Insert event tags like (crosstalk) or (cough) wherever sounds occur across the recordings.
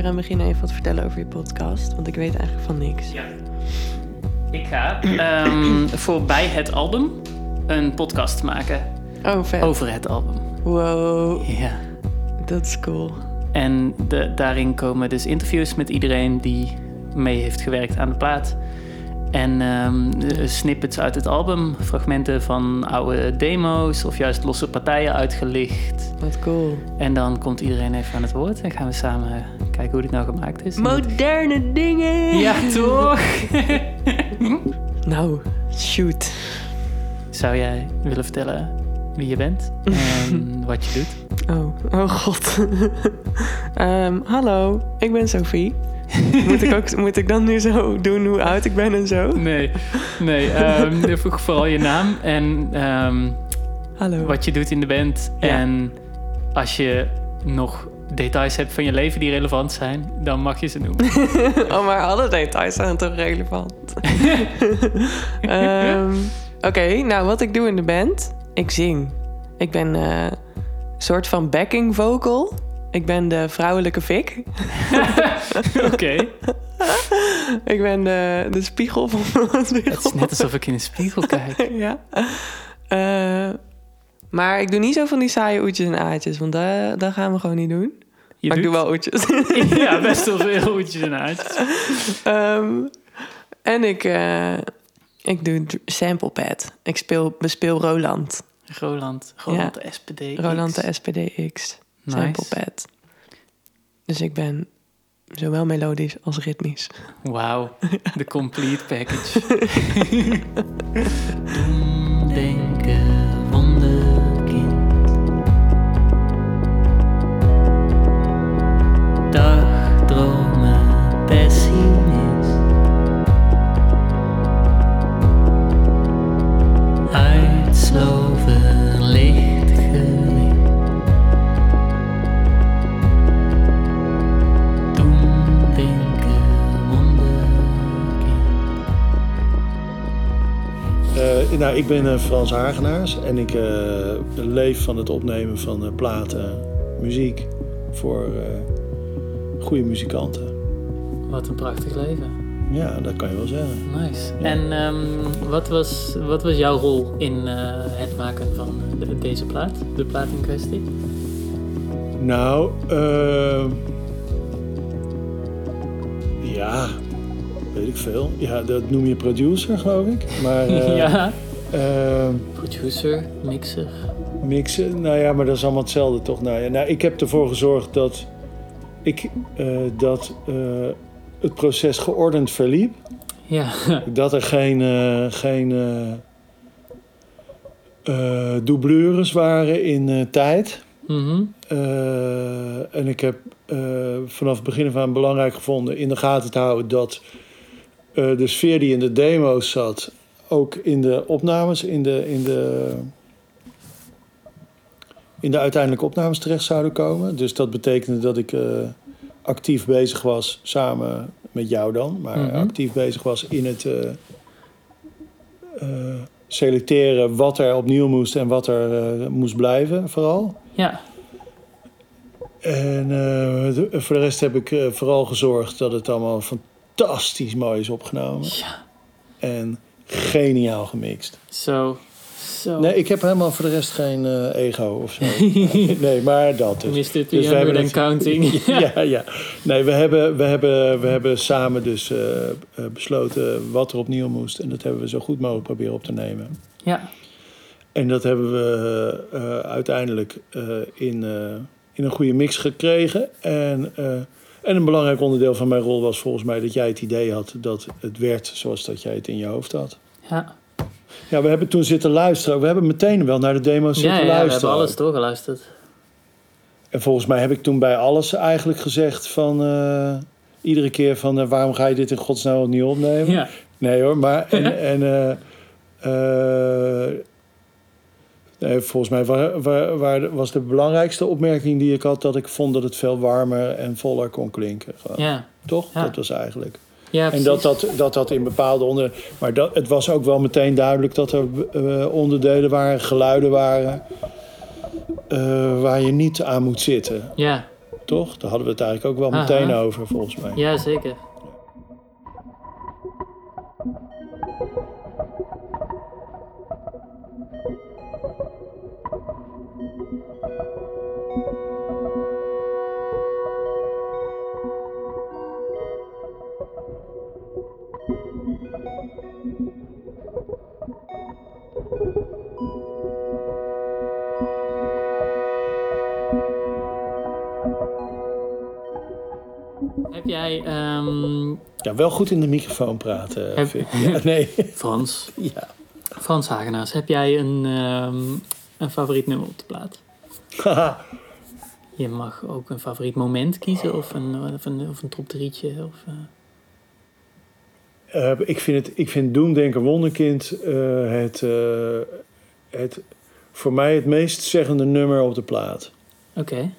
weer aan beginnen even wat vertellen over je podcast? Want ik weet eigenlijk van niks. Ja. Ik ga ehm, (clears throat) voor bij het album een podcast maken Oh, vet. over het album. Wow, Ja. dat is cool. En de, daarin komen dus interviews met iedereen die mee heeft gewerkt aan de plaat. En ehm, eh, snippets uit het album, fragmenten van oude demo's of juist losse partijen uitgelicht. Wat cool. En dan komt iedereen even aan het woord en gaan we samen kijken hoe dit nou gemaakt is. Moderne dingen! Ja, toch? (laughs) Nou, shoot. Zou jij willen vertellen wie je bent en (laughs) wat je doet? Oh, oh god. (laughs) Ehm, hallo, ik ben Sophie. (laughs) moet, ik ook, moet ik dan nu zo doen hoe oud ik ben en zo? Nee, nee. (laughs) vroeg vooral je naam en ehm, Hallo. wat je doet in de band. Ja. En als je nog details hebt van je leven die relevant zijn, dan mag je ze noemen. (laughs) Oh, maar alle details zijn toch relevant? Ehm, Oké, nou wat ik doe in de band? Ik zing. Ik ben eh, een soort van backing vocal. Ik ben de vrouwelijke fik. (laughs) Oké. (laughs) Ik ben de, de spiegel van de Het is spiegel. net alsof ik in een spiegel kijk. (laughs) ja. Eh, maar ik doe niet zo van die saaie oetjes en aatjes, want dat, dat gaan we gewoon niet doen. Je maar ik doe wel oetjes. Ja, best wel veel hoedjes en uitjes. Ehm, en ik, eh, ik doe sample pad. Ik speel, bespeel Roland. Roland, Roland de SPD. Roland de SPDX. Sample Nice. pad. Dus ik ben zowel melodisch als ritmisch. Wauw, de complete package. (laughs) Denken, nou, ik ben eh, Frans Hagenaars en ik eh, leef van het opnemen van eh, platen, muziek voor eh, goede muzikanten. Wat een prachtig leven. Ja, dat kan je wel zeggen. Nice. En ehm, wat, was, wat was jouw rol in eh, het maken van de- deze plaat? De plaat in kwestie? Nou, eh, ja, weet ik veel. Ja, dat noem je producer, geloof ik. Maar (laughs) eh, ja. Eh, Producer, mixer. mixen, nou ja, maar dat is allemaal hetzelfde toch? Nou, ja, nou ik heb ervoor gezorgd dat, ik, eh, dat eh, het proces geordend verliep. Ja. (laughs) Dat er geen, eh, geen doublures waren in tijd. Mhm. Eh, en ik heb vanaf het begin af aan belangrijk gevonden in de gaten te houden dat de sfeer die in de demo's zat, ook in de opnames, in de, in de, in de uiteindelijke opnames terecht zouden komen. Dus dat betekende dat ik eh, actief bezig was, samen met jou dan, maar Mhm. actief bezig was in het eh, eh, selecteren wat er opnieuw moest en wat er moest blijven, vooral. Ja. En de- voor de rest heb ik vooral gezorgd dat het allemaal fantastisch mooi is opgenomen. Ja. En geniaal gemixt. Zo. Zo. Nee, ik heb helemaal voor de rest geen eh, ego of zo. (laughs) nee, maar dat dus. Mr. Dus we hebben 300 and het- counting. (laughs) ja, ja. Nee, we hebben, we hebben, we hebben samen dus eh, eh, besloten wat er opnieuw moest. En dat hebben we zo goed mogelijk proberen op te nemen. ja. En dat hebben we uiteindelijk in, in een goede mix gekregen. En, en een belangrijk onderdeel van mijn rol was volgens mij dat jij het idee had dat het werd zoals dat jij het in je hoofd had. Ja. Ja, we hebben toen zitten luisteren. We hebben meteen wel naar de demo's Ja, zitten ja, we luisteren. hebben alles doorgeluisterd. En volgens mij heb ik toen bij alles eigenlijk gezegd van... eh, iedere keer van eh, waarom ga je dit in godsnaam opnieuw opnemen? Ja. Nee hoor, maar en, (laughs) en eh, Nee, volgens mij wa- wa- waar- was de belangrijkste opmerking die ik had... dat ik vond dat het veel warmer en voller kon klinken. Ja, Toch? Ja. Dat was eigenlijk. ja En dat dat, dat dat in bepaalde onder... Maar dat, het was ook wel meteen duidelijk dat er eh, onderdelen waren, geluiden waren... eh, waar je niet aan moet zitten. Ja, Toch? Daar hadden we het eigenlijk ook wel Aha. meteen over, volgens mij. ja, zeker. Heb jij ehm, Ja, wel goed in de microfoon praten, Heb- vind ik. Ja, nee. (laughs) Frans, Ja. Frans Hagenaars, heb jij een, ehm, een favoriet nummer op de plaat? Je mag ook een favoriet moment kiezen of een, of een, of een top drietje. Of, eh. Eh, ik, vind het, ik vind Doemdenker Wonderkind eh, het, het, voor mij het meest zeggende nummer op de plaat. Oké,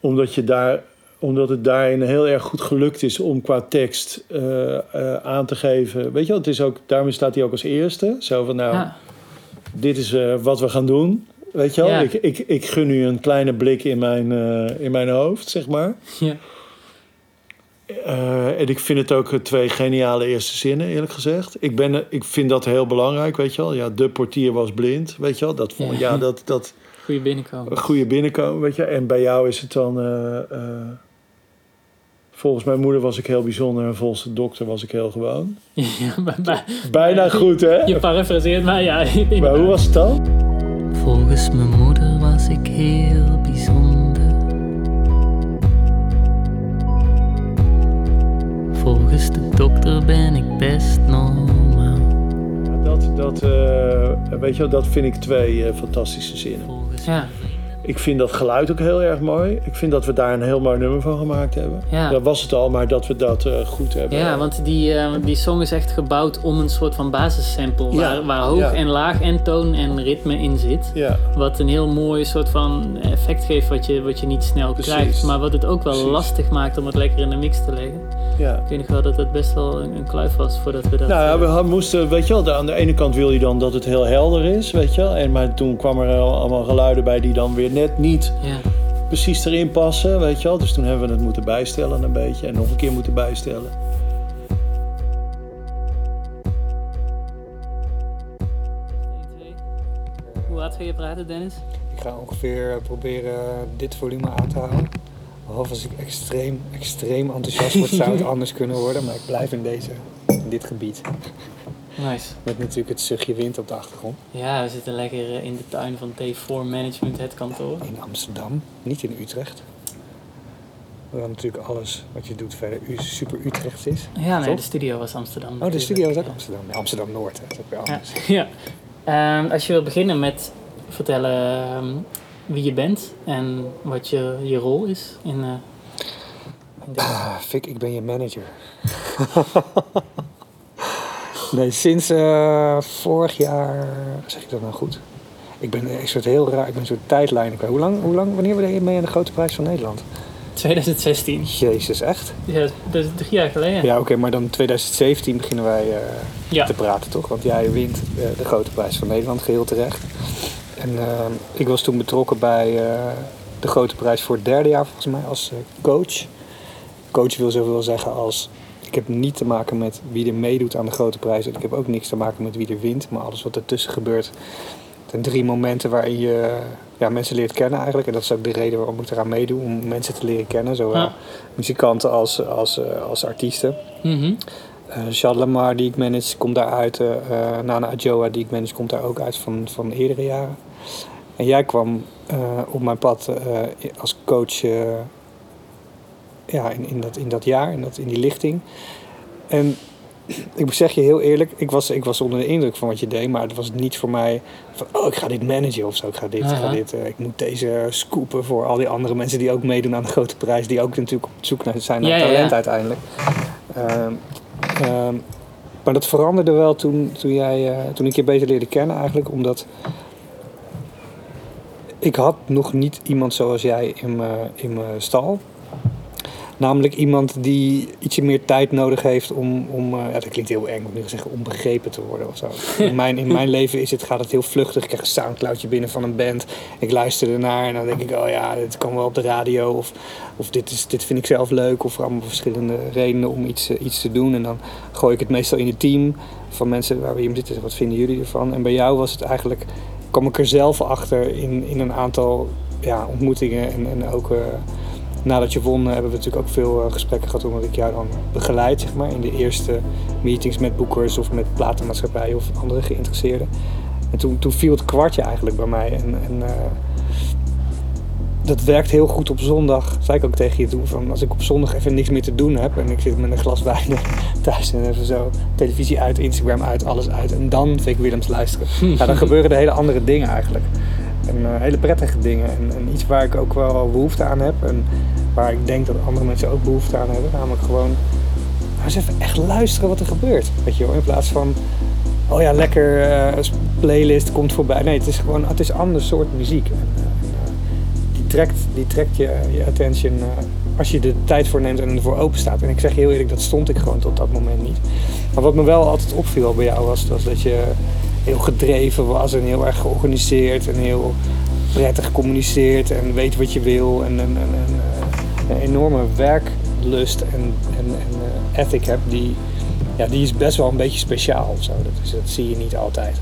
Omdat, je daar, omdat het daarin heel erg goed gelukt is om qua tekst eh, eh, aan te geven. Weet je wel, het is ook, daarom staat hij ook als eerste. Zo van, nou, ja. dit is eh, wat we gaan doen. Weet je wel, Ja. ik, ik, ik gun u een kleine blik in mijn, in mijn hoofd, zeg maar. ja. En ik vind het ook twee geniale eerste zinnen, eerlijk gezegd. Ik, ben, ik vind dat heel belangrijk, weet je wel. Ja, de portier was blind, weet je wel. Dat vond, Ja. ja. dat, dat Goeie binnenkomen. goede binnenkomen, weet je. En bij jou is het dan... volgens mijn moeder was ik heel bijzonder... en volgens de dokter was ik heel gewoon. (laughs) Ja, maar, maar- Bijna goed, hè? je parafraseert mij, ja. (laughs) Maar hoe was het dan? Volgens mijn moeder was ik heel bijzonder. Volgens de dokter ben ik best normaal. Ja, dat, dat, eh, weet je wel, dat vind ik twee eh, fantastische zinnen. Volgens ja, Ik vind dat geluid ook heel erg mooi. Ik vind dat we daar een heel mooi nummer van gemaakt hebben. Ja. Dat was het al, maar dat we dat eh, goed hebben. ja, want die, eh, die song is echt gebouwd om een soort van basissample. Ja, Waar, waar hoog ja. en laag en toon en ritme in zit. Ja, Wat een heel mooi soort van effect geeft wat je, wat je niet snel Precies. krijgt. Maar wat het ook wel Precies. lastig maakt om het lekker in de mix te leggen. ja. Ik weet nog wel dat het best wel een, een kluif was voordat we dat... Nou ja, eh, we had- moesten, weet je wel, aan de ene kant wil je dan dat het heel helder is, weet je wel. En, maar toen kwam er al- allemaal geluiden bij die dan weer net niet ja. precies erin passen, weet je wel. Dus toen hebben we het moeten bijstellen een beetje en nog een keer moeten bijstellen. Hoe hard ga je praten, Dennis? Ik ga ongeveer eh, proberen dit volume aan te houden. Behalve als ik extreem, extreem enthousiast word, zou het (laughs) anders kunnen worden. Maar ik blijf in, deze, in dit gebied. Nice. Met natuurlijk het zuchtje wind op de achtergrond. Ja, we zitten lekker eh, in de tuin van T4 Management, het kantoor. In Amsterdam, niet in Utrecht. Waar natuurlijk alles wat je doet verder super Utrecht is. Ja, nee, de studio was Amsterdam. Oh, de studio is ook Ja. Amsterdam. Ja, Amsterdam-Noord, hè. dat is ook weer anders. (laughs) ja. Ehm, als je wilt beginnen met vertellen ehm, wie je bent en wat je, je rol is in, eh in. Ah, Fik, ik ben je manager. (laughs) nee, sinds eh, vorig jaar, zeg ik dat nou goed? Ik ben een soort heel raar, ik ben een soort tijdlijn. Hoe lang, hoe lang, wanneer ben je mee aan de Grote Prijs van Nederland? 2016. Jezus, echt? Ja, dat is drie jaar geleden. Ja, oké, maar dan 2017 beginnen wij eh, Ja. te praten, toch? Want jij wint eh, de Grote Prijs van Nederland, geheel terecht. En eh, ik was toen betrokken bij eh, de Grote Prijs voor het derde jaar, volgens mij, als eh, coach. Coach wil zoveel zeggen als... Ik heb niet te maken met wie er meedoet aan de Grote Prijs. En ik heb ook niks te maken met wie er wint. Maar alles wat ertussen gebeurt. Het zijn drie momenten waarin je ja, mensen leert kennen eigenlijk. En dat is ook de reden waarom ik eraan meedoe. Om mensen te leren kennen. Zowel Ja. muzikanten als, als, eh, als artiesten. Charles Lamar, die ik manage, komt daaruit. eh eh, Nana Adjoa, die ik manage, komt daar ook uit van, van eerdere jaren. En jij kwam op mijn pad als coach ja, in, in, dat, in dat jaar, in, dat, in die lichting. En ik zeg je heel eerlijk, ik was, ik was onder de indruk van wat je deed, maar het was niet voor mij van, oh, ik ga dit managen of zo. Ik ga dit, ik, ga dit, eh, ik moet deze scoopen voor al die andere mensen die ook meedoen aan de grote prijs, die ook natuurlijk op zoek naar zijn naar Ja, ja, ja. talent uiteindelijk. Ehm, ehm, maar dat veranderde wel toen, toen, jij, eh, toen ik je beter leerde kennen eigenlijk, omdat ik had nog niet iemand zoals jij in mijn in mijn stal. Namelijk iemand die ietsje meer tijd nodig heeft om, om eh, ja, dat klinkt heel eng om nu te zeggen, om begrepen te worden of zo. In mijn, in mijn (laughs) leven is het, gaat het heel vluchtig. Ik krijg een soundcloudje binnen van een band. Ik luister ernaar en dan denk ik, oh ja, dit kan wel op de radio. Of, of dit, is, dit vind ik zelf leuk. Of allemaal verschillende redenen om iets, eh, iets te doen. En dan gooi ik het meestal in het team van mensen waar we hier zitten. Wat vinden jullie ervan? En bij jou was het eigenlijk, kwam ik er zelf achter in, in een aantal ja, ontmoetingen en, en ook... eh, nadat je won eh, hebben we natuurlijk ook veel eh, gesprekken gehad omdat ik jou dan begeleid zeg maar, in de eerste meetings met boekers of met platenmaatschappijen of andere geïnteresseerden. En toen, toen viel het kwartje eigenlijk bij mij. En, en eh, dat werkt heel goed op zondag. Zei ik ook tegen je toen van als ik op zondag even niks meer te doen heb en ik zit met een glas wijn (laughs) thuis en even zo televisie uit, Instagram uit, alles uit en dan vind ik Willems luisteren. (laughs) Ja, dan gebeuren er hele andere dingen eigenlijk. En eh, hele prettige dingen. En, en iets waar ik ook wel behoefte aan heb. En waar ik denk dat andere mensen ook behoefte aan hebben. Namelijk gewoon nou eens even echt luisteren wat er gebeurt. Weet je in plaats van. Oh ja, lekker eh, playlist komt voorbij. Nee, het is gewoon het is ander soort muziek. En, eh, die, trekt, die trekt je, je attention als je er tijd voor neemt en ervoor open staat. En ik zeg je heel eerlijk, dat stond ik gewoon tot dat moment niet. Maar wat me wel altijd opviel bij jou was dat je heel gedreven was en heel erg georganiseerd en heel prettig communiceert en weet wat je wil en, en, en, en, een enorme werklust en, eh, ethic hebt die, ja, die is best wel een beetje speciaal zo. Dat, is, dat zie je niet altijd.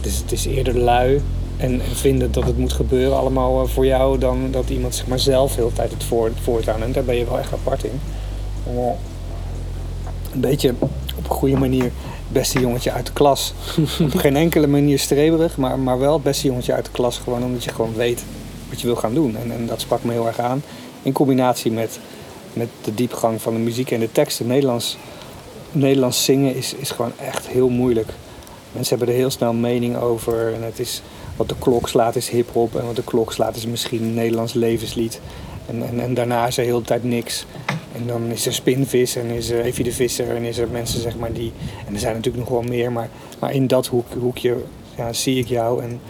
Is, het is eerder lui en, en vinden dat het moet gebeuren allemaal eh, voor jou dan dat iemand zeg maar, zelf heel de tijd het voor, voortaan. En daar ben je wel echt apart in. Een beetje op een goede manier beste jongetje uit de klas. (laughs) op geen enkele manier streberig, maar, maar wel het beste jongetje uit de klas. Gewoon omdat je gewoon weet wat je wil gaan doen. En, en dat sprak me heel erg aan. In combinatie met, met de diepgang van de muziek en de teksten. Nederlands, Nederlands zingen is, is gewoon echt heel moeilijk. Mensen hebben er heel snel mening over. En het is, wat de klok slaat is hip-hop. En wat de klok slaat is misschien een Nederlands levenslied. En, en, en daarna is er heel de tijd niks. En dan is er Spinvis en is er Evie de Visser en is er mensen zeg maar die... En er zijn natuurlijk nog wel meer, maar, maar in dat hoek, hoekje ja, zie ik jou. En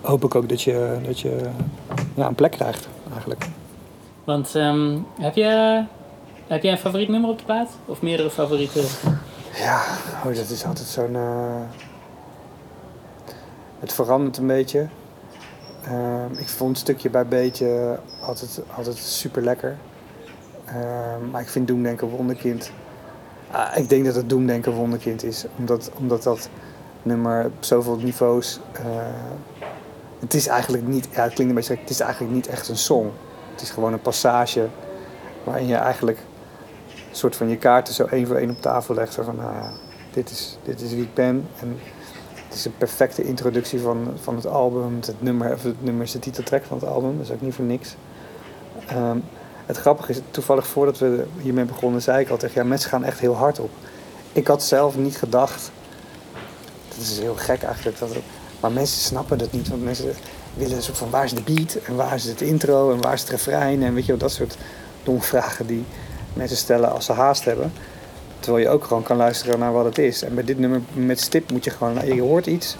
hoop ik ook dat je, dat je ja, een plek krijgt eigenlijk. Want ehm, heb, je, heb jij een favoriet nummer op de plaat? Of meerdere favorieten? Ja, oh, dat is altijd zo'n... eh, Het verandert een beetje. Ehm, ik vond stukje bij beetje altijd, altijd super lekker. Ehm, maar ik vind Doemdenken Wonderkind... Ah, ik denk dat het Doemdenken Wonderkind is. Omdat, omdat dat nummer op zoveel niveaus... eh, het is eigenlijk niet... Ja, het klinkt een beetje... Het is eigenlijk niet echt een song. Het is gewoon een passage waarin je eigenlijk een soort van je kaarten zo één voor één op tafel legt. Van, nou dit is, dit is wie ik ben. En het is een perfecte introductie van, van het album. Het nummer, of het nummer is de titeltrack van het album, dat is ook niet voor niks. Ehm, het grappige is, toevallig voordat we hiermee begonnen, zei ik al tegen ja, mensen gaan echt heel hard op. Ik had zelf niet gedacht, dat is heel gek eigenlijk, dat maar mensen snappen dat niet. Want mensen willen soort van waar is de beat en waar is het intro en waar is het refrein en weet je wel, dat soort domme vragen die mensen stellen als ze haast hebben. Terwijl je ook gewoon kan luisteren naar wat het is. En bij dit nummer met stip moet je gewoon, je hoort iets.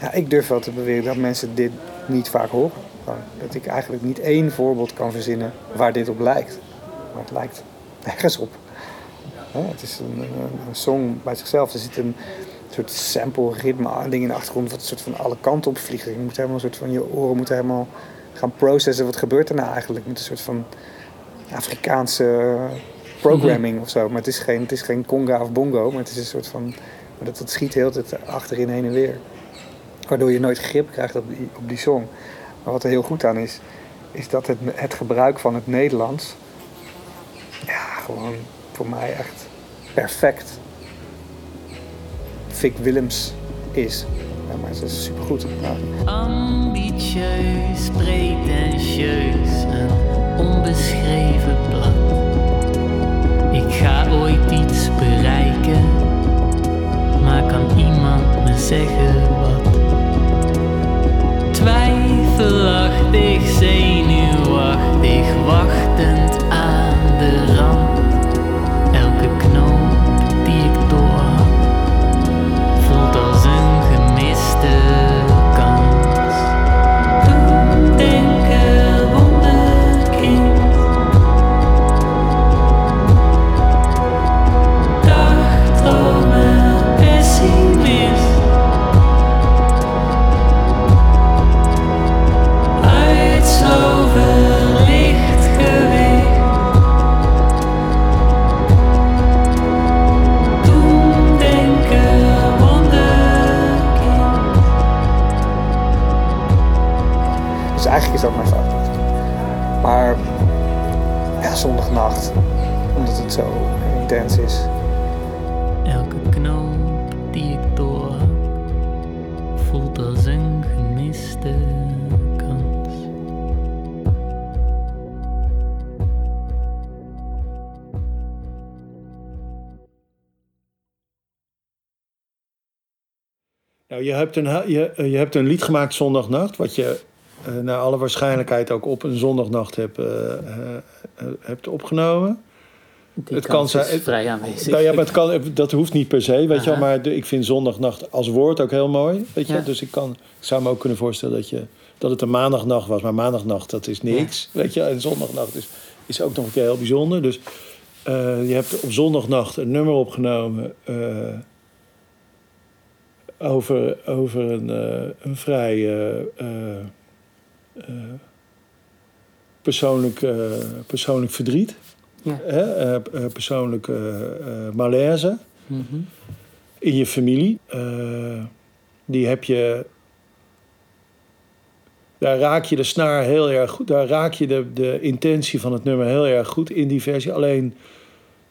Ja, ik durf wel te beweren dat mensen dit niet vaak horen. Dat ik eigenlijk niet één voorbeeld kan verzinnen waar dit op lijkt. Maar het lijkt nergens op. Het is een, een, song bij zichzelf. Er zit een soort sample, ritme, ding in de achtergrond wat een soort van alle kanten op vliegen. Je moet helemaal een soort van, je oren moeten helemaal gaan processen. Wat gebeurt er nou eigenlijk? Met een soort van Afrikaanse programming of zo. Maar het is, geen, het is geen conga of bongo, maar het is een soort van... Maar dat, dat schiet heel tijd achterin heen en weer. Waardoor je nooit grip krijgt op die, op die song. Maar wat er heel goed aan is, is dat het, het gebruik van het Nederlands... Ja, gewoon voor mij echt perfect. Vic Willems is. Maar het is supergoed. Ja. Ambitieus, pretentieus, iemand Maar ja, zondagnacht, omdat het zo intens is. Elke knoop die ik doorhak voelt als een gemiste kans. Nou, je hebt een, je, eh, je hebt een lied gemaakt zondagnacht, wat je naar alle waarschijnlijkheid ook op een zondagnacht hebt, eh, eh, eh, hebt opgenomen. Die Het kan zijn- het- vrij aanwezig. Nou ja, maar het kan, dat hoeft niet per se, weet je wel. Maar ik vind zondagnacht als woord ook heel mooi, weet je Ja. Dus ik, kan, ik zou me ook kunnen voorstellen dat, je, dat het een maandagnacht was. Maar maandagnacht, dat is niks, weet je. En zondagnacht is, is ook nog een keer heel bijzonder. Dus eh, je hebt op zondagnacht een nummer opgenomen... eh, over, over een, eh, een vrij eh, eh, eh, persoonlijk, eh, persoonlijk verdriet. Ja. Hè? eh, eh, persoonlijk eh, eh, malaise Mhm. in je familie. Eh, die heb je. Daar raak je de snaar heel erg goed. Daar raak je de, de intentie van het nummer heel erg goed in die versie. Alleen,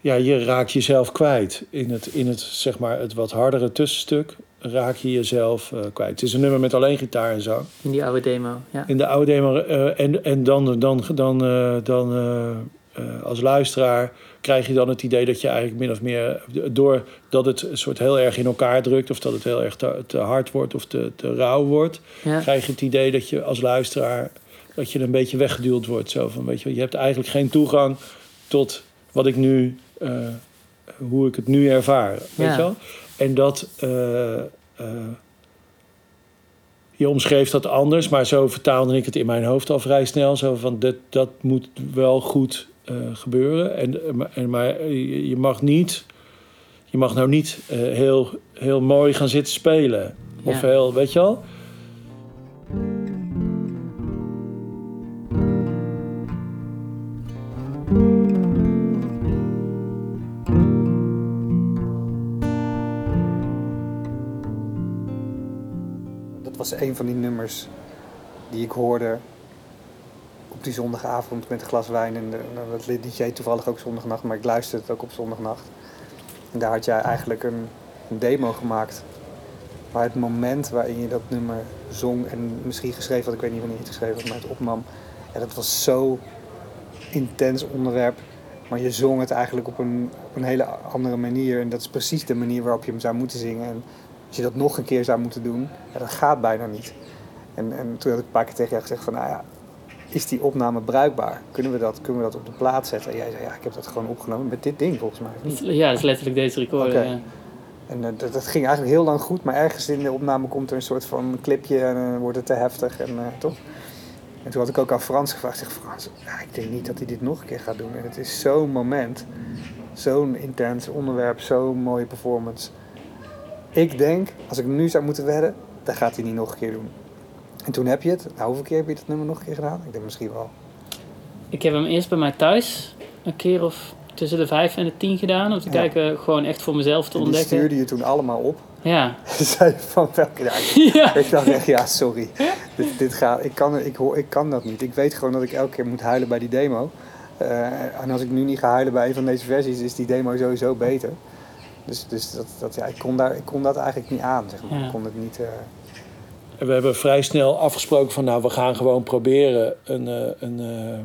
ja, je raakt jezelf kwijt. In het, in het, zeg maar, het wat hardere tussenstuk raak je jezelf eh, kwijt. Het is een nummer met alleen gitaar en zang. In die oude demo, ja. In de oude demo. eh, en en dan, dan, dan, eh, dan als luisteraar krijg je dan het idee dat je eigenlijk min of meer... doordat het een soort heel erg in elkaar drukt... of dat het heel erg te, te hard wordt of te, te rauw wordt... ja. krijg je het idee dat je als luisteraar... dat je een beetje weggeduwd wordt. Zo van, weet je, je hebt eigenlijk geen toegang tot wat ik nu... hoe ik het nu ervaar. Weet Ja. je wel? En dat... eh, eh, je omschreef dat anders, maar zo vertaalde ik het in mijn hoofd al vrij snel. Zo van, dat, dat moet wel goed eh, gebeuren. En, maar- en, maar je mag niet... Je mag nou niet heel, heel mooi gaan zitten spelen. Of heel, weet je wel? Was een van die nummers die ik hoorde op die zondagavond met een glas wijn. En de, nou, dat liet DJ toevallig ook zondagnacht, maar ik luisterde het ook op zondagnacht. En daar had jij eigenlijk een, demo gemaakt. Waar het moment waarin je dat nummer zong en misschien geschreven had, ik weet niet wanneer je het geschreven had, maar het opnam. Ja, dat was zo intens onderwerp. Maar je zong het eigenlijk op een, op een hele andere manier. En dat is precies de manier waarop je hem zou moeten zingen. En als je dat nog een keer zou moeten doen, ja, dat gaat bijna niet. En, en toen had ik een paar keer tegen jou gezegd van, nou ja, is die opname bruikbaar? Kunnen we dat, kunnen we dat op de plaat zetten? En jij zei, ja, ik heb dat gewoon opgenomen met dit ding volgens mij. niet? Ja, dat is letterlijk deze recorder. Oké. ja. En eh, dat, dat ging eigenlijk heel lang goed, maar ergens in de opname komt er een soort van clipje en dan wordt het te heftig. En, eh, toch? en toen had ik ook aan Frans gevraagd, ik zeg Frans, ja, ik denk niet dat hij dit nog een keer gaat doen. En het is zo'n moment, zo'n intens onderwerp, zo'n mooie performance. Ik denk, als ik nu zou moeten wedden, dan gaat hij niet nog een keer doen. En toen heb je het. Nou, hoeveel keer heb je dat nummer nog een keer gedaan? Ik denk misschien wel. Ik heb hem eerst bij mij thuis een keer of tussen de vijf en de tien gedaan. Om te Ja. kijken, gewoon echt voor mezelf te En die ontdekken. stuurde je toen allemaal op. Ja. (laughs) Ze zei van welke (laughs) ik- ja. Ik dacht echt, ja, sorry. Dit, dit gaat, ik, kan, ik, hoor, ik kan dat niet. Ik weet gewoon dat ik elke keer moet huilen bij die demo. Eh, en als ik nu niet ga huilen bij een van deze versies, is die demo sowieso beter. Dus, dus dat, dat, ja, ik, kon daar, ik kon dat eigenlijk niet aan, zeg maar. Ja. Ik kon het niet... eh, En we hebben vrij snel afgesproken van... nou, we gaan gewoon proberen een, eh, een eh,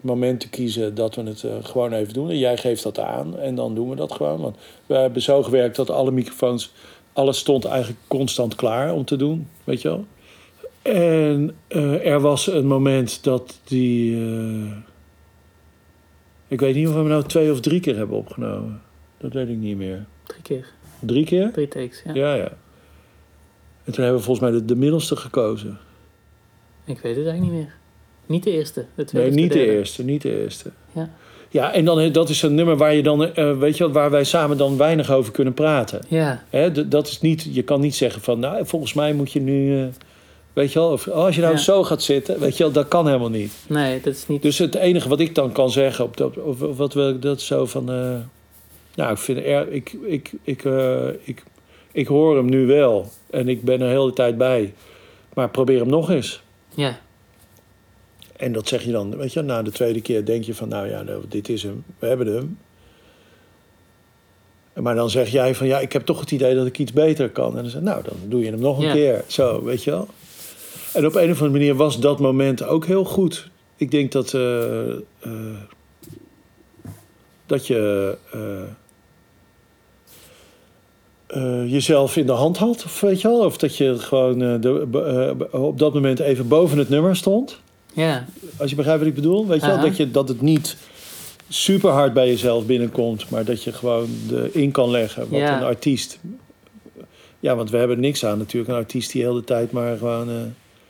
moment te kiezen... dat we het gewoon even doen. En jij geeft dat aan en dan doen we dat gewoon. Want we hebben zo gewerkt dat alle microfoons... alles stond eigenlijk constant klaar om te doen, weet je wel. En eh, er was een moment dat die... eh, ik weet niet of we hem nou twee of drie keer hebben opgenomen. Dat weet ik niet meer. Drie keer. Drie keer? Drie takes, ja. Ja, ja. En toen hebben we volgens mij de, de middelste gekozen. Ik weet het eigenlijk niet meer. Niet de eerste. De tweede Nee, de niet de eerste, niet de eerste. Ja. Ja, en dan, dat is een nummer waar je dan, eh, weet je wat, waar wij samen dan weinig over kunnen praten. Ja. Hè, dat is niet, je kan niet zeggen van, nou, volgens mij moet je nu, eh, weet je wel, of oh, als je nou Ja. zo gaat zitten, weet je wel, dat kan helemaal niet. Nee, dat is niet... Dus het enige wat ik dan kan zeggen, op dat, of, of wat wil ik, dat is zo van, eh, nou, ik vind, er, ik, ik, ik, eh, ik, ik hoor hem nu wel en ik ben er heel de tijd bij, maar probeer hem nog eens. Ja. En dat zeg je dan, weet je, na de tweede keer denk je van, nou ja, nou, dit is hem, we hebben hem. Maar dan zeg jij van, ja, ik heb toch het idee dat ik iets beter kan. En dan zeg nou, dan doe je hem nog een Ja. keer. Zo, weet je wel. En op een of andere manier was dat moment ook heel goed. Ik denk dat, eh, eh, dat je eh, jezelf in de hand had, of weet je wel. Of dat je gewoon eh, de, eh, op dat moment even boven het nummer stond. Ja, Als je begrijpt wat ik bedoel. Weet je wel, dat, je, dat het niet super hard bij jezelf binnenkomt. Maar dat je gewoon erin kan leggen wat Ja. een artiest... Ja, want we hebben niks aan natuurlijk. Een artiest die heel de tijd maar gewoon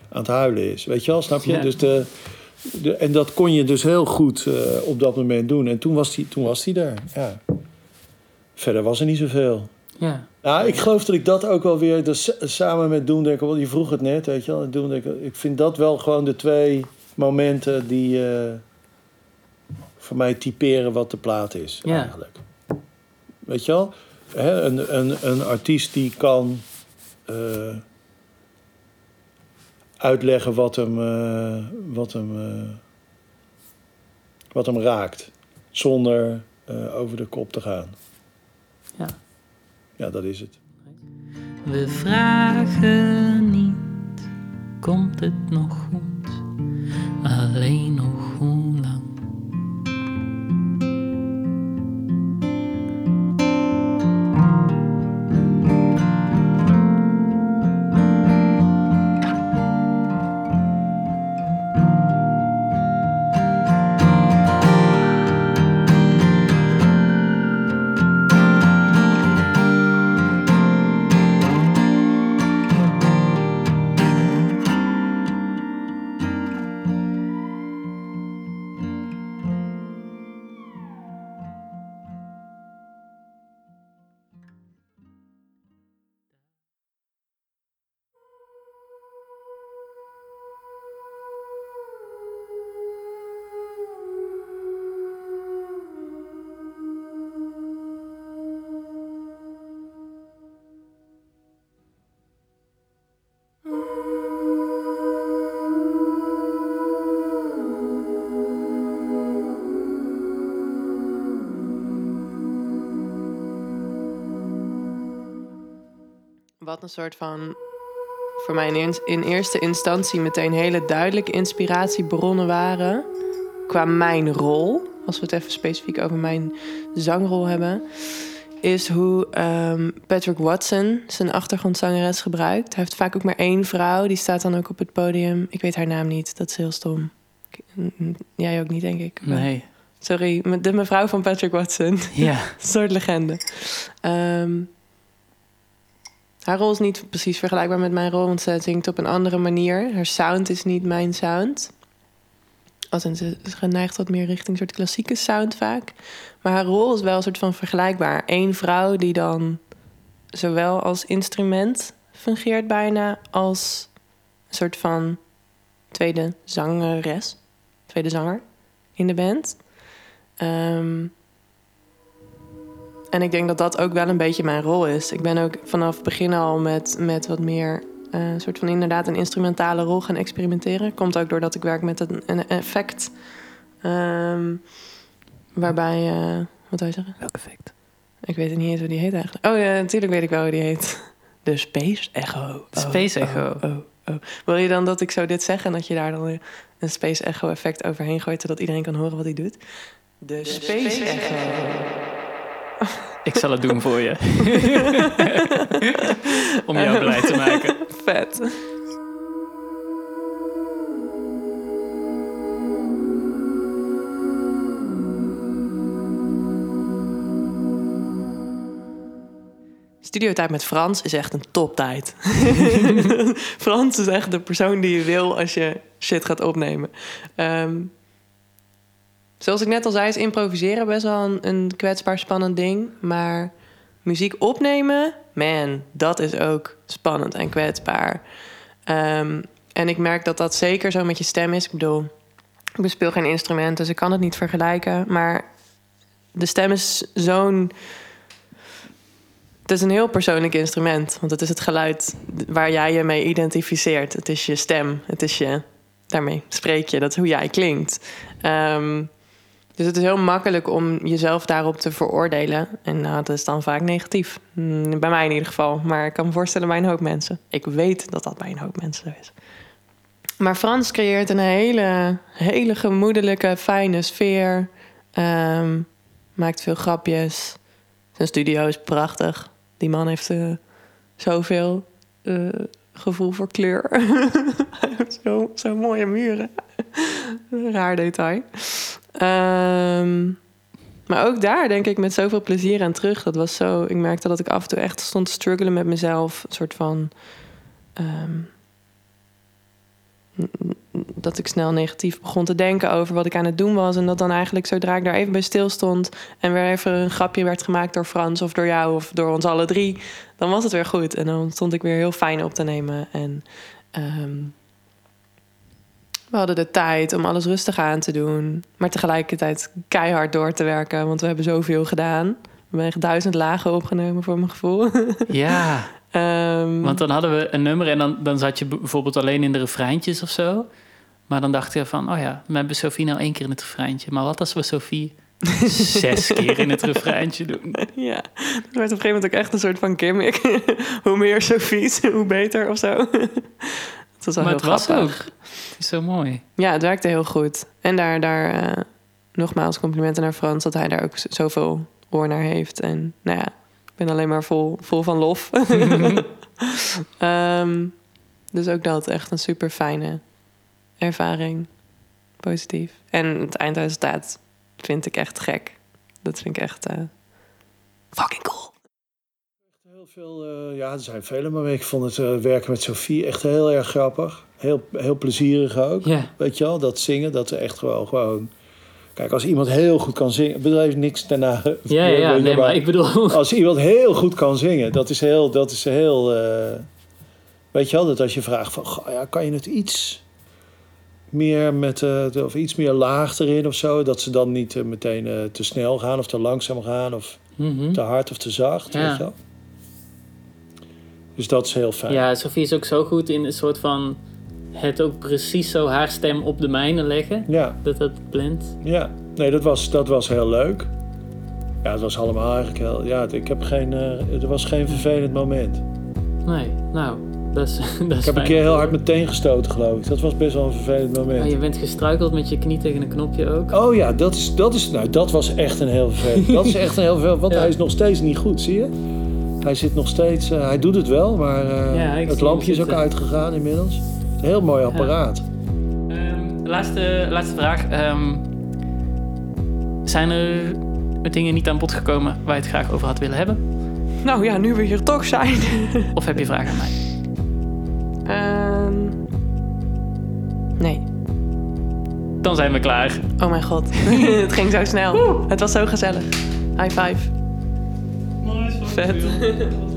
aan het huilen is. Weet je wel, snap je? Ja. Dus de, de, en dat kon je dus heel goed op dat moment doen. En toen was hij toen was die er. Ja. Verder was er niet zoveel. Ja. Nou, ik geloof dat ik dat ook wel weer, dus samen met Doendekker, want je vroeg het net, weet je wel, ik vind dat wel gewoon de twee momenten die eh, voor mij typeren wat de plaat is, Ja. eigenlijk. Weet je wel, Hè, een, een, een artiest die kan eh, uitleggen wat hem, eh, wat, hem, wat hem raakt, zonder over de kop te gaan. Ja. Ja, dat is het. We vragen niet, komt het nog goed? Alleen Een soort van. Voor mij in, eers- in eerste instantie meteen hele duidelijke inspiratiebronnen waren. Qua mijn rol, als we het even specifiek over mijn zangrol hebben. Is hoe ehm, Patrick Watson zijn achtergrondzangeres gebruikt. Hij heeft vaak ook maar één vrouw, die staat dan ook op het podium. Ik weet haar naam niet, dat is heel stom. Ik- mm, Jij ook niet, denk ik. Nee. Sorry, de mevrouw van Patrick Watson. Ja. Een (laughs) soort legende. Ehm, haar rol is niet precies vergelijkbaar met mijn rol, want ze zingt op een andere manier. Haar sound is niet mijn sound. Als ze is geneigd wat meer richting een soort klassieke sound vaak. Maar haar rol is wel een soort van vergelijkbaar. Eén vrouw die dan zowel als instrument fungeert bijna... als een soort van tweede zangeres, tweede zanger in de band. Ehm, en ik denk dat dat ook wel een beetje mijn rol is. Ik ben ook vanaf het begin al met, met wat meer... eh, een soort van inderdaad een instrumentale rol gaan experimenteren. Komt ook doordat ik werk met een, een effect... ehm, waarbij... eh, wat wil je zeggen? Welk effect? Ik weet niet eens hoe die heet eigenlijk. Oh ja, natuurlijk weet ik wel hoe die heet. De Space Echo. De Space Oh, Echo. Oh, oh, oh. Wil je dan dat ik zo dit zeg en dat je daar dan een Space Echo effect overheen gooit... zodat iedereen kan horen wat hij doet? De, Space, Echo. Ik zal het doen voor je. (laughs) Om jou blij te maken. Vet. Studiotijd met Frans is echt een toptijd. (laughs) Frans is echt de persoon die je wil als je shit gaat opnemen. Ehm, zoals ik net al zei, is improviseren best wel een, kwetsbaar spannend ding. Maar muziek opnemen, man, dat is ook spannend en kwetsbaar. Ehm, en ik merk dat dat zeker zo met je stem is. Ik bedoel, ik bespeel geen instrument, dus ik kan het niet vergelijken. Maar de stem is zo'n. Het is een heel persoonlijk instrument, want het is het geluid waar jij je mee identificeert. Het is je stem, het is je daarmee spreek je. Dat is hoe jij klinkt. Ehm, dus het is heel makkelijk om jezelf daarop te veroordelen. En nou, dat is dan vaak negatief. Mm, Bij mij in ieder geval. Maar ik kan me voorstellen bij een hoop mensen. Ik weet dat dat bij een hoop mensen is. Maar Frans creëert een hele, hele gemoedelijke, fijne sfeer. Ehm, maakt veel grapjes. Zijn studio is prachtig. Die man heeft eh, zoveel eh, gevoel voor kleur. Hij (laughs) heeft zo, zo mooie muren. Raar detail. Ehm, maar ook daar denk ik met zoveel plezier aan terug. Dat was zo. Ik merkte dat ik af en toe echt stond te struggelen met mezelf. Een soort van. ehm, dat ik snel negatief begon te denken over wat ik aan het doen was. En dat dan eigenlijk zodra ik daar even bij stil stond. en weer even een grapje werd gemaakt door Frans of door jou of door ons alle drie. dan was het weer goed. En dan stond ik weer heel fijn op te nemen. En ehm, we hadden de tijd om alles rustig aan te doen. Maar tegelijkertijd keihard door te werken. Want we hebben zoveel gedaan. We hebben echt duizend lagen opgenomen voor mijn gevoel. (laughs) Ja, (laughs) Ehm, want dan hadden we een nummer en dan, dan zat je bijvoorbeeld alleen in de refreintjes of zo. Maar dan dacht je van, oh ja, we hebben Sophie nou één keer in het refreintje. Maar wat als we Sophie (laughs) zes keer in het refreintje doen? Ja, dat werd op een gegeven moment ook echt een soort van gimmick. hoe meer Sophies, hoe beter of zo. Dat was maar heel het was grappig. ook. Het is zo mooi. Ja, het werkte heel goed. En daar, daar eh, nogmaals complimenten naar Frans... dat hij daar ook zoveel oor naar heeft. En nou ja, ik ben alleen maar vol, vol van lof. (laughs) Ehm, dus ook dat, echt een super fijne ervaring. Positief. En het eindresultaat vind ik echt gek. Dat vind ik echt eh, fucking cool. Heel veel, eh, ja, er zijn vele, maar ik vond het eh, werken met Sophie echt heel erg grappig. Heel, heel plezierig ook. Weet je wel, dat zingen, dat is echt wel gewoon... Kijk, als iemand heel goed kan zingen... bedrijf niks daarna... (laughs) Ja, ja, Nee, maar ik bedoel... (laughs) Als iemand heel goed kan zingen, dat is heel... Dat is heel eh, weet je wel, dat als je vraagt van... goh, ja, kan je het iets meer met... of iets meer laag erin of zo... dat ze dan niet meteen te snel gaan of te langzaam gaan... of Mhm. te hard of te zacht, Ja. weet je wel. Dus dat is heel fijn. Ja, Sophie is ook zo goed in een soort van... het ook precies zo haar stem op de mijne leggen. Ja, Dat dat blendt. ja. Nee, dat was, dat was heel leuk. Ja, het was allemaal eigenlijk heel... Ja, ik heb geen... eh, er was geen vervelend moment. Nee, nou, dat is, (laughs) dat is Ik heb een keer heel hard meteen gestoten, geloof ik. Dat was best wel een vervelend moment. Oh, je bent gestruikeld met je knie tegen een knopje ook. Oh ja, dat is, dat is, nou, dat was echt een heel vervelend. (laughs) Dat is echt een heel vervelend, want Ja. hij is nog steeds niet goed, zie je? Hij zit nog steeds, eh, hij doet het wel, maar eh, het lampje is ook uitgegaan inmiddels. Het is een heel mooi apparaat. Ehm, laatste, laatste vraag. Ehm, zijn er dingen niet aan bod gekomen waar je het graag over had willen hebben? Nou ja, nu we hier toch zijn. Of heb je vragen aan mij? Ehm, nee. Dan zijn we klaar. Oh mijn god. (laughs) het ging zo snel. Het was zo gezellig. High five. Vet. (laughs)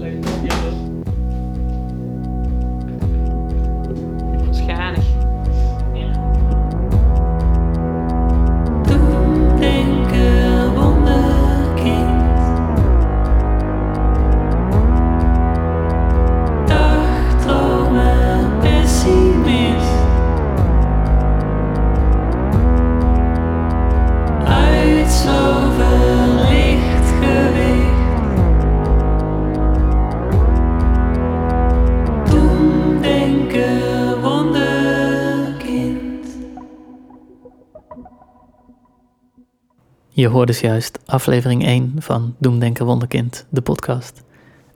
Je hoort dus juist aflevering 1 van Doemdenken Wonderkind, de podcast.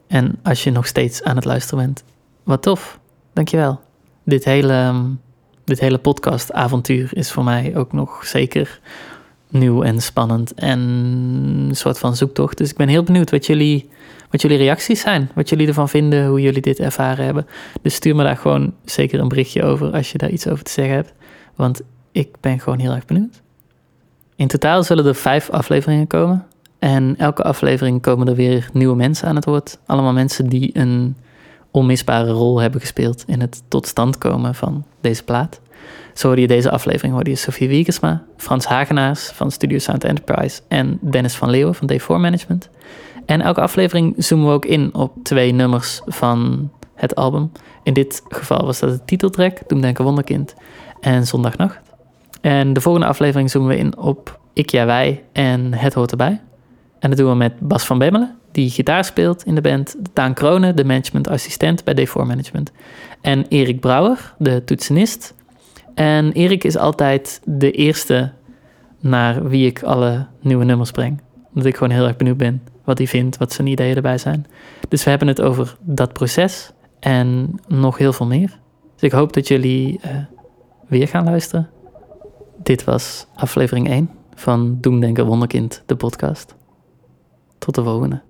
En als je nog steeds aan het luisteren bent, wat tof. Dankjewel. Dit hele, ehm, dit hele podcastavontuur is voor mij ook nog zeker nieuw en spannend en een soort van zoektocht. Dus ik ben heel benieuwd wat jullie, wat jullie reacties zijn. Wat jullie ervan vinden, hoe jullie dit ervaren hebben. Dus stuur me daar gewoon zeker een berichtje over als je daar iets over te zeggen hebt. Want ik ben gewoon heel erg benieuwd. In totaal zullen er vijf afleveringen komen. En elke aflevering komen er weer nieuwe mensen aan het woord. Allemaal mensen die een onmisbare rol hebben gespeeld in het tot stand komen van deze plaat. Zo hoorde je deze aflevering hoorde je Sophie Wiegersma, Frans Hagenaars van Studio Sound Enterprise en Dennis van Leeuwen van Day4 Management. En elke aflevering zoomen we ook in op twee nummers van het album. In dit geval was dat de titeltrack, Doemdenken Wonderkind. en Zondagnacht. En de volgende aflevering zoomen we in op Ik, Jij, Wij en Het Hoort Erbij. En dat doen we met Bas van Bemmelen, die gitaar speelt in de band. Daan Kronen, de managementassistent bij D4 Management. En Erik Brouwer, de toetsenist. En Erik is altijd de eerste naar wie ik alle nieuwe nummers breng. Omdat ik gewoon heel erg benieuwd ben wat hij vindt, wat zijn ideeën erbij zijn. Dus we hebben het over dat proces en nog heel veel meer. Dus ik hoop dat jullie eh, weer gaan luisteren. Dit was aflevering 1 van Doemdenken Wonderkind, de podcast. Tot de volgende.